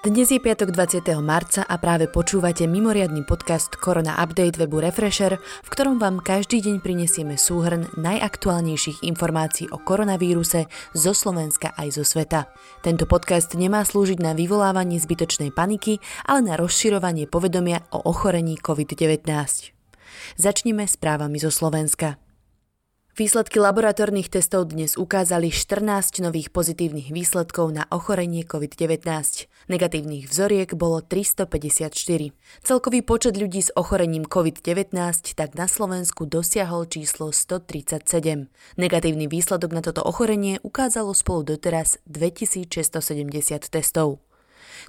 Dnes je piatok 20. marca a práve počúvate mimoriadný podcast Korona Update webu Refresher, v ktorom vám každý deň prinesieme súhrn najaktuálnejších informácií o koronavíruse zo Slovenska aj zo sveta. Tento podcast nemá slúžiť na vyvolávanie zbytočnej paniky, ale na rozširovanie povedomia o ochorení COVID-19. Začnime správami zo Slovenska. Výsledky laboratórnych testov dnes ukázali 14 nových pozitívnych výsledkov na ochorenie COVID-19. Negatívnych vzoriek bolo 354. Celkový počet ľudí s ochorením COVID-19 tak na Slovensku dosiahol číslo 137. Negatívny výsledok na toto ochorenie ukázalo spolu doteraz 2670 testov.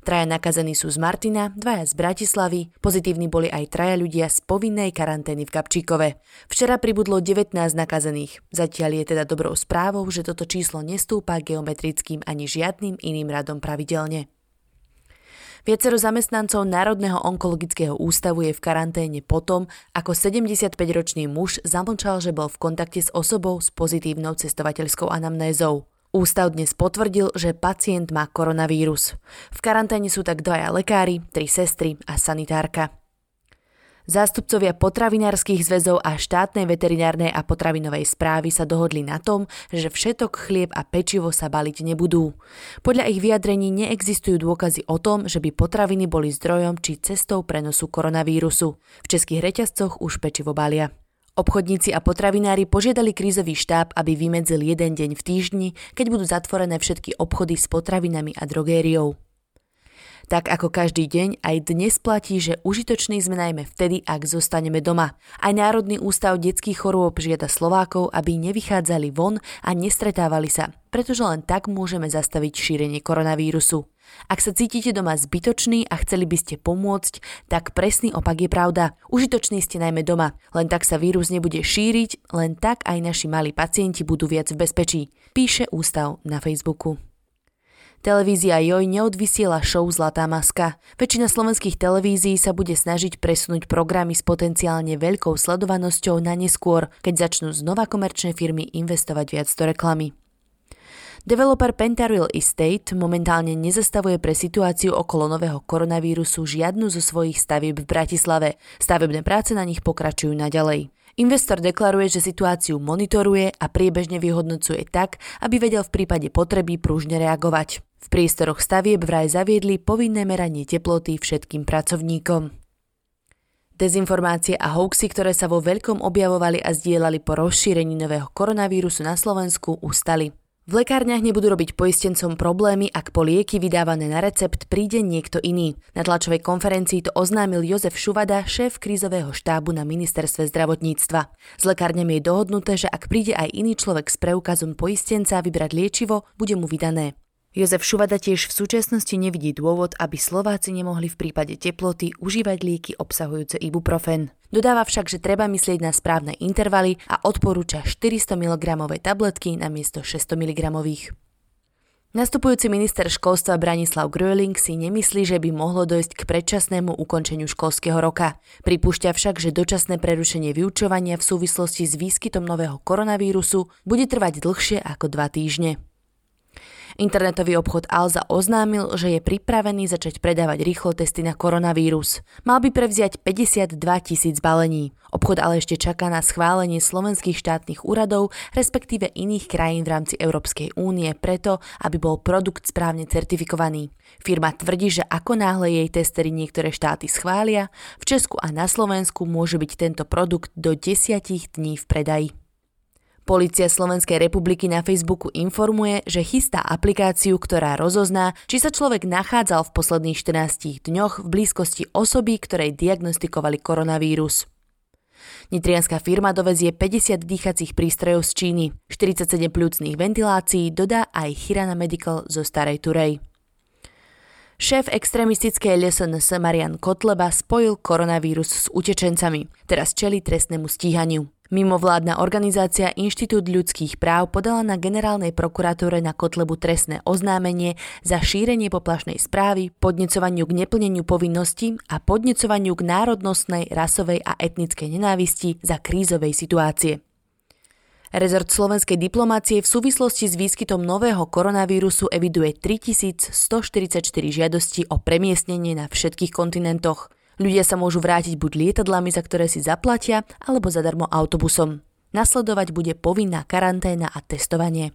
Traja nakazení sú z Martina, dvaja z Bratislavy, pozitívni boli aj traja ľudia z povinnej karantény v Kapčíkove. Včera pribudlo 19 nakazených. Zatiaľ je teda dobrou správou, že toto číslo nestúpa geometrickým ani žiadnym iným radom pravidelne. Viacero zamestnancov Národného onkologického ústavu je v karanténe potom, ako 75-ročný muž zamlčal, že bol v kontakte s osobou s pozitívnou cestovateľskou anamnézou. Ústav dnes potvrdil, že pacient má koronavírus. V karanténe sú tak dvaja lekári, tri sestry a sanitárka. Zástupcovia potravinárskych zväzov a štátnej veterinárnej a potravinovej správy sa dohodli na tom, že všetok chlieb a pečivo sa baliť nebudú. Podľa ich vyjadrení neexistujú dôkazy o tom, že by potraviny boli zdrojom či cestou prenosu koronavírusu. V českých reťazcoch už pečivo balia. Obchodníci a potravinári požiadali krízový štáb, aby vymedzil jeden deň v týždni, keď budú zatvorené všetky obchody s potravinami a drogériou. Tak ako každý deň, aj dnes platí, že užitoční sme najmä vtedy, ak zostaneme doma. Aj Národný ústav detských chorôb žiada Slovákov, aby nevychádzali von a nestretávali sa, pretože len tak môžeme zastaviť šírenie koronavírusu. Ak sa cítite doma zbytočný a chceli by ste pomôcť, tak presný opak je pravda. Užitoční ste najmä doma, len tak sa vírus nebude šíriť, len tak aj naši malí pacienti budú viac v bezpečí, píše ústav na Facebooku. Televízia Joj neodvysiela show Zlatá maska. Väčšina slovenských televízií sa bude snažiť presunúť programy s potenciálne veľkou sledovanosťou na neskôr, keď začnú znova komerčné firmy investovať viac do reklamy. Developer Pentareal Estate momentálne nezastavuje pre situáciu okolo nového koronavírusu žiadnu zo svojich stavieb v Bratislave. Stavebné práce na nich pokračujú naďalej. Investor deklaruje, že situáciu monitoruje a priebežne vyhodnocuje tak, aby vedel v prípade potreby prúžne reagovať. V priestoroch stavieb vraj zaviedli povinné meranie teploty všetkým pracovníkom. Dezinformácie a hoaxy, ktoré sa vo veľkom objavovali a zdieľali po rozšírení nového koronavírusu na Slovensku, ustali. V lekárniach nebudú robiť poistencom problémy, ak po lieky vydávané na recept príde niekto iný. Na tlačovej konferencii to oznámil Jozef Šuvada, šéf krízového štábu na ministerstve zdravotníctva. S lekárňami je dohodnuté, že ak príde aj iný človek s preukazom poistenca vybrať liečivo, bude mu vydané. Jozef Šuvada tiež v súčasnosti nevidí dôvod, aby Slováci nemohli v prípade teploty užívať lieky obsahujúce ibuprofen. Dodáva však, že treba myslieť na správne intervaly a odporúča 400 mg tabletky namiesto 600 mg. Nastupujúci minister školstva Branislav Gröling si nemyslí, že by mohlo dojsť k predčasnému ukončeniu školského roka. Pripúšťa však, že dočasné prerušenie vyučovania v súvislosti s výskytom nového koronavírusu bude trvať dlhšie ako dva týždne. Internetový obchod Alza oznámil, že je pripravený začať predávať rýchlo testy na koronavírus. Mal by prevziať 52 tisíc balení. Obchod ale ešte čaká na schválenie slovenských štátnych úradov, respektíve iných krajín v rámci Európskej únie preto, aby bol produkt správne certifikovaný. Firma tvrdí, že ako náhle jej testery niektoré štáty schvália, v Česku a na Slovensku môže byť tento produkt do 10 dní v predaji. Polícia Slovenskej republiky na Facebooku informuje, že chystá aplikáciu, ktorá rozozná, či sa človek nachádzal v posledných 14 dňoch v blízkosti osoby, ktorej diagnostikovali koronavírus. Nitrianská firma dovezie 50 dýchacích prístrojov z Číny, 47 plúcných ventilácií dodá aj Chirana Medical zo Starej Turej. Šéf extrémistickej LSNS Marian Kotleba spojil koronavírus s utečencami. Teraz čeli trestnému stíhaniu. Mimovládna organizácia Inštitút ľudských práv podala na generálnej prokuratúre na Kotlebu trestné oznámenie za šírenie poplašnej správy, podnecovaniu k neplneniu povinností a podnecovaniu k národnostnej, rasovej a etnickej nenávisti za krízovej situácie. Rezort slovenskej diplomácie v súvislosti s výskytom nového koronavírusu eviduje 3144 žiadosti o premiestnenie na všetkých kontinentoch. Ľudia sa môžu vrátiť buď lietadlami, za ktoré si zaplatia, alebo zadarmo autobusom. Nasledovať bude povinná karanténa a testovanie.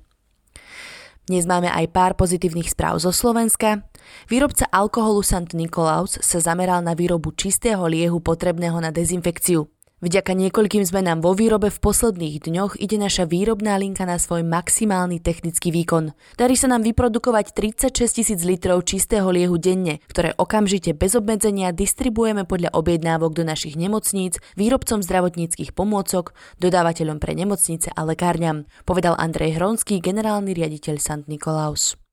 Dnes máme aj pár pozitívnych správ zo Slovenska. Výrobca alkoholu St. Nikolaus sa zameral na výrobu čistého liehu potrebného na dezinfekciu. Vďaka niekoľkým zmenám vo výrobe v posledných dňoch ide naša výrobná linka na svoj maximálny technický výkon. Darí sa nám vyprodukovať 36 tisíc litrov čistého liehu denne, ktoré okamžite bez obmedzenia distribuujeme podľa objednávok do našich nemocníc, výrobcom zdravotníckých pomôcok, dodávateľom pre nemocnice a lekárňam, povedal Andrej Hronský, generálny riaditeľ St. Nikolaus.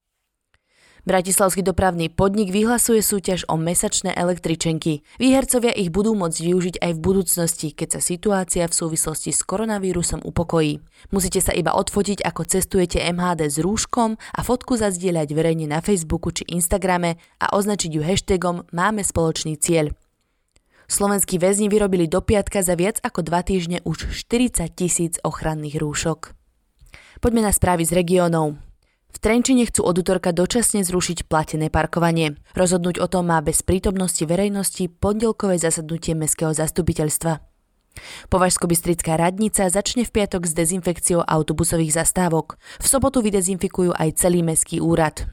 Bratislavský dopravný podnik vyhlasuje súťaž o mesačné električenky. Výhercovia ich budú môcť využiť aj v budúcnosti, keď sa situácia v súvislosti s koronavírusom upokojí. Musíte sa iba odfotiť, ako cestujete MHD s rúškom a fotku zazdieľať verejne na Facebooku či Instagrame a označiť ju hashtagom Máme spoločný cieľ. Slovenskí väzni vyrobili do piatka za viac ako dva týždne už 40 tisíc ochranných rúšok. Poďme na správy z regiónov. Trenčine chcú od útorka dočasne zrušiť platené parkovanie. Rozhodnúť o tom má bez prítomnosti verejnosti pondelkové zasadnutie Mestského zastupiteľstva. Považsko-Bystrická radnica začne v piatok s dezinfekciou autobusových zastávok. V sobotu vydezinfikujú aj celý mestský úrad.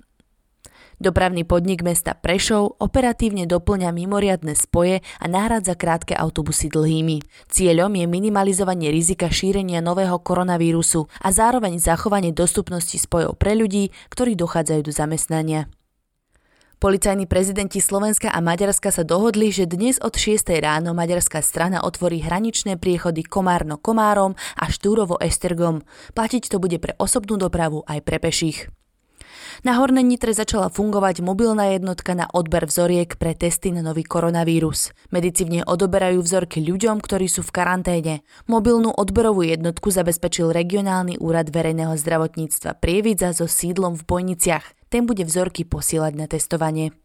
Dopravný podnik mesta Prešov operatívne doplňa mimoriadne spoje a nahrádza krátke autobusy dlhými. Cieľom je minimalizovanie rizika šírenia nového koronavírusu a zároveň zachovanie dostupnosti spojov pre ľudí, ktorí dochádzajú do zamestnania. Policajní prezidenti Slovenska a Maďarska sa dohodli, že dnes od 6. ráno maďarská strana otvorí hraničné priechody Komárno-Komárom a Štúrovo-Estergom. Platiť to bude pre osobnú dopravu aj pre peších. Na Hornej Nitre začala fungovať mobilná jednotka na odber vzoriek pre testy na nový koronavírus. Medici v nej odoberajú vzorky ľuďom, ktorí sú v karanténe. Mobilnú odberovú jednotku zabezpečil regionálny úrad verejného zdravotníctva Prievidza so sídlom v Bojniciach. Ten bude vzorky posielať na testovanie.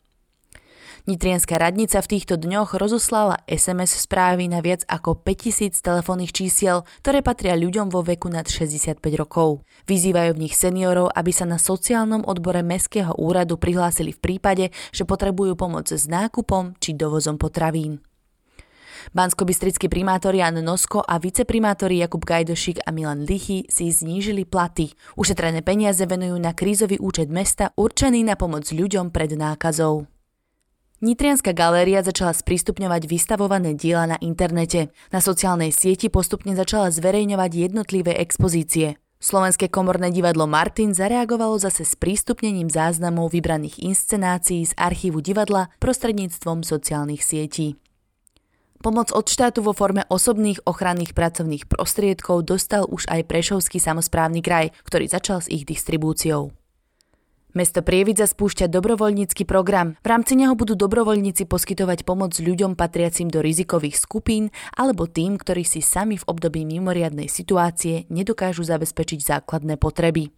Nitrianská radnica v týchto dňoch rozoslala SMS správy na viac ako 5000 telefónnych čísiel, ktoré patria ľuďom vo veku nad 65 rokov. Vyzývajú v nich seniorov, aby sa na sociálnom odbore Mestského úradu prihlásili v prípade, že potrebujú pomoc s nákupom či dovozom potravín. Bansko-bystrický primátor Jan Nosko a viceprimátori Jakub Gajdošik a Milan Lichy si znížili platy. Ušetrené peniaze venujú na krízový účet mesta určený na pomoc ľuďom pred nákazou. Nitrianská galéria začala sprístupňovať vystavované diela na internete. Na sociálnej sieti postupne začala zverejňovať jednotlivé expozície. Slovenské komorné divadlo Martin zareagovalo zase s prístupnením záznamov vybraných inscenácií z archívu divadla prostredníctvom sociálnych sietí. Pomoc od štátu vo forme osobných ochranných pracovných prostriedkov dostal už aj Prešovský samozprávny kraj, ktorý začal s ich distribúciou. Mesto Prievidza spúšťa dobrovoľnícky program. V rámci neho budú dobrovoľníci poskytovať pomoc ľuďom patriacim do rizikových skupín alebo tým, ktorí si sami v období mimoriadnej situácie nedokážu zabezpečiť základné potreby.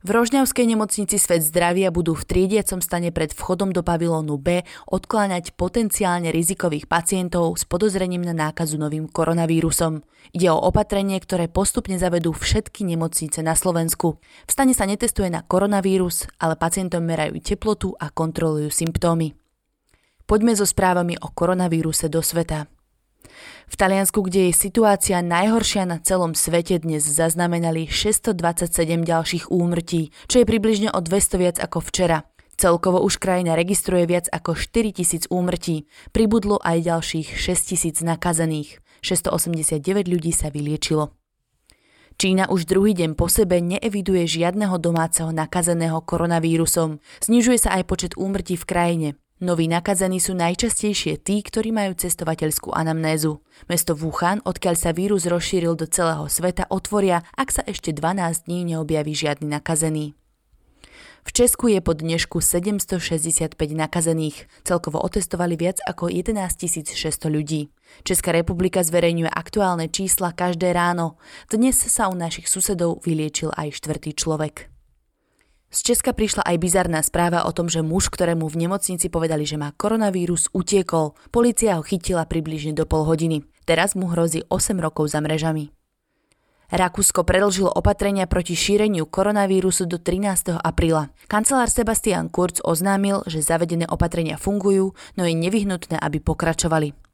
V Rožňavskej nemocnici Svet zdravia budú v triediacom stane pred vchodom do pavilónu B odkláňať potenciálne rizikových pacientov s podozrením na nákazu novým koronavírusom. Ide o opatrenie, ktoré postupne zavedú všetky nemocnice na Slovensku. V stane sa netestuje na koronavírus, ale pacientom merajú teplotu a kontrolujú symptómy. Poďme so správami o koronavíruse do sveta. V Taliansku, kde je situácia najhoršia na celom svete, dnes zaznamenali 627 ďalších úmrtí, čo je približne o 200 viac ako včera. Celkovo už krajina registruje viac ako 4000 úmrtí. Pribudlo aj ďalších 6000 nakazených. 689 ľudí sa vyliečilo. Čína už druhý deň po sebe neeviduje žiadneho domáceho nakazeného koronavírusom. Znižuje sa aj počet úmrtí v krajine. Noví nakazení sú najčastejšie tí, ktorí majú cestovateľskú anamnézu. Mesto Wuhan, odkiaľ sa vírus rozšíril do celého sveta, otvoria, ak sa ešte 12 dní neobjaví žiadny nakazený. V Česku je po dnešku 765 nakazených. Celkovo otestovali viac ako 11 600 ľudí. Česká republika zverejňuje aktuálne čísla každé ráno. Dnes sa u našich susedov vyliečil aj štvrtý človek. Z Česka prišla aj bizarná správa o tom, že muž, ktorému v nemocnici povedali, že má koronavírus, utiekol. Polícia ho chytila približne do pol hodiny. Teraz mu hrozí 8 rokov za mrežami. Rakúsko predlžilo opatrenia proti šíreniu koronavírusu do 13. apríla. Kancelár Sebastian Kurz oznámil, že zavedené opatrenia fungujú, no je nevyhnutné, aby pokračovali.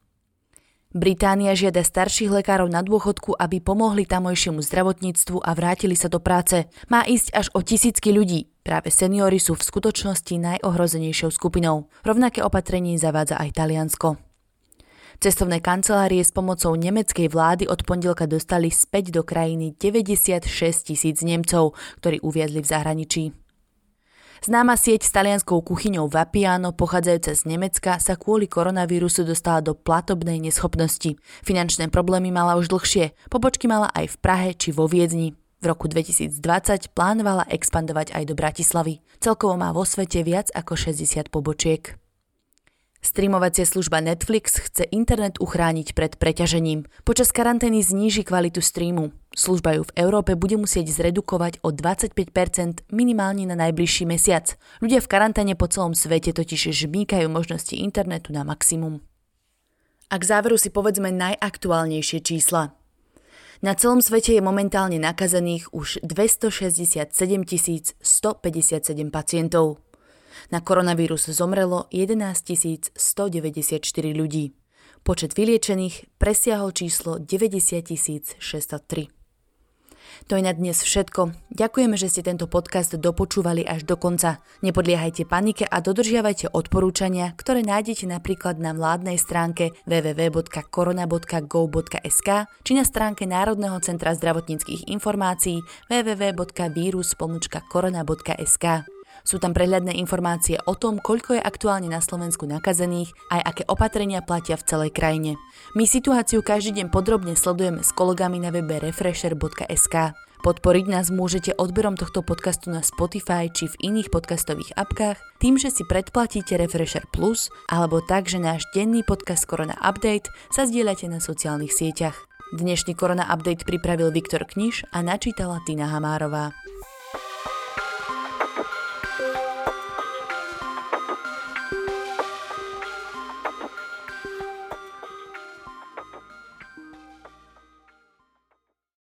Británia žiada starších lekárov na dôchodku, aby pomohli tamojšiemu zdravotníctvu a vrátili sa do práce. Má ísť až o tisícky ľudí. Práve seniory sú v skutočnosti najohrozenejšou skupinou. Rovnaké opatrenie zavádza aj Taliansko. Cestovné kancelárie s pomocou nemeckej vlády od pondelka dostali späť do krajiny 96 tisíc Nemcov, ktorí uviedli v zahraničí. Známa sieť s talianskou kuchyňou Vapiano, pochádzajúca z Nemecka, sa kvôli koronavírusu dostala do platobnej neschopnosti. Finančné problémy mala už dlhšie, pobočky mala aj v Prahe či vo Viedni. V roku 2020 plánovala expandovať aj do Bratislavy. Celkovo má vo svete viac ako 60 pobočiek. Streamovacia služba Netflix chce internet uchrániť pred preťažením. Počas karantény zníži kvalitu streamu. Služba ju v Európe bude musieť zredukovať o 25% minimálne na najbližší mesiac. Ľudia v karanténe po celom svete totiž žmýkajú možnosti internetu na maximum. A k záveru si povedzme najaktuálnejšie čísla. Na celom svete je momentálne nakazených už 267 157 pacientov. Na koronavírus zomrelo 11 194 ľudí. Počet vyliečených presiahol číslo 90 603. To je na dnes všetko. Ďakujeme, že ste tento podcast dopočúvali až do konca. Nepodliehajte panike a dodržiavajte odporúčania, ktoré nájdete napríklad na vládnej stránke www.korona.go.sk či na stránke Národného centra zdravotníckých informácií www.virus.korona.sk. Sú tam prehľadné informácie o tom, koľko je aktuálne na Slovensku nakazených, aj aké opatrenia platia v celej krajine. My situáciu každý deň podrobne sledujeme s kolegami na webe refresher.sk. Podporiť nás môžete odberom tohto podcastu na Spotify či v iných podcastových apkách tým, že si predplatíte Refresher Plus alebo tak, že náš denný podcast Korona Update sa zdieľate na sociálnych sieťach. Dnešný Korona Update pripravil Viktor Kniž a načítala Tina Hamárová.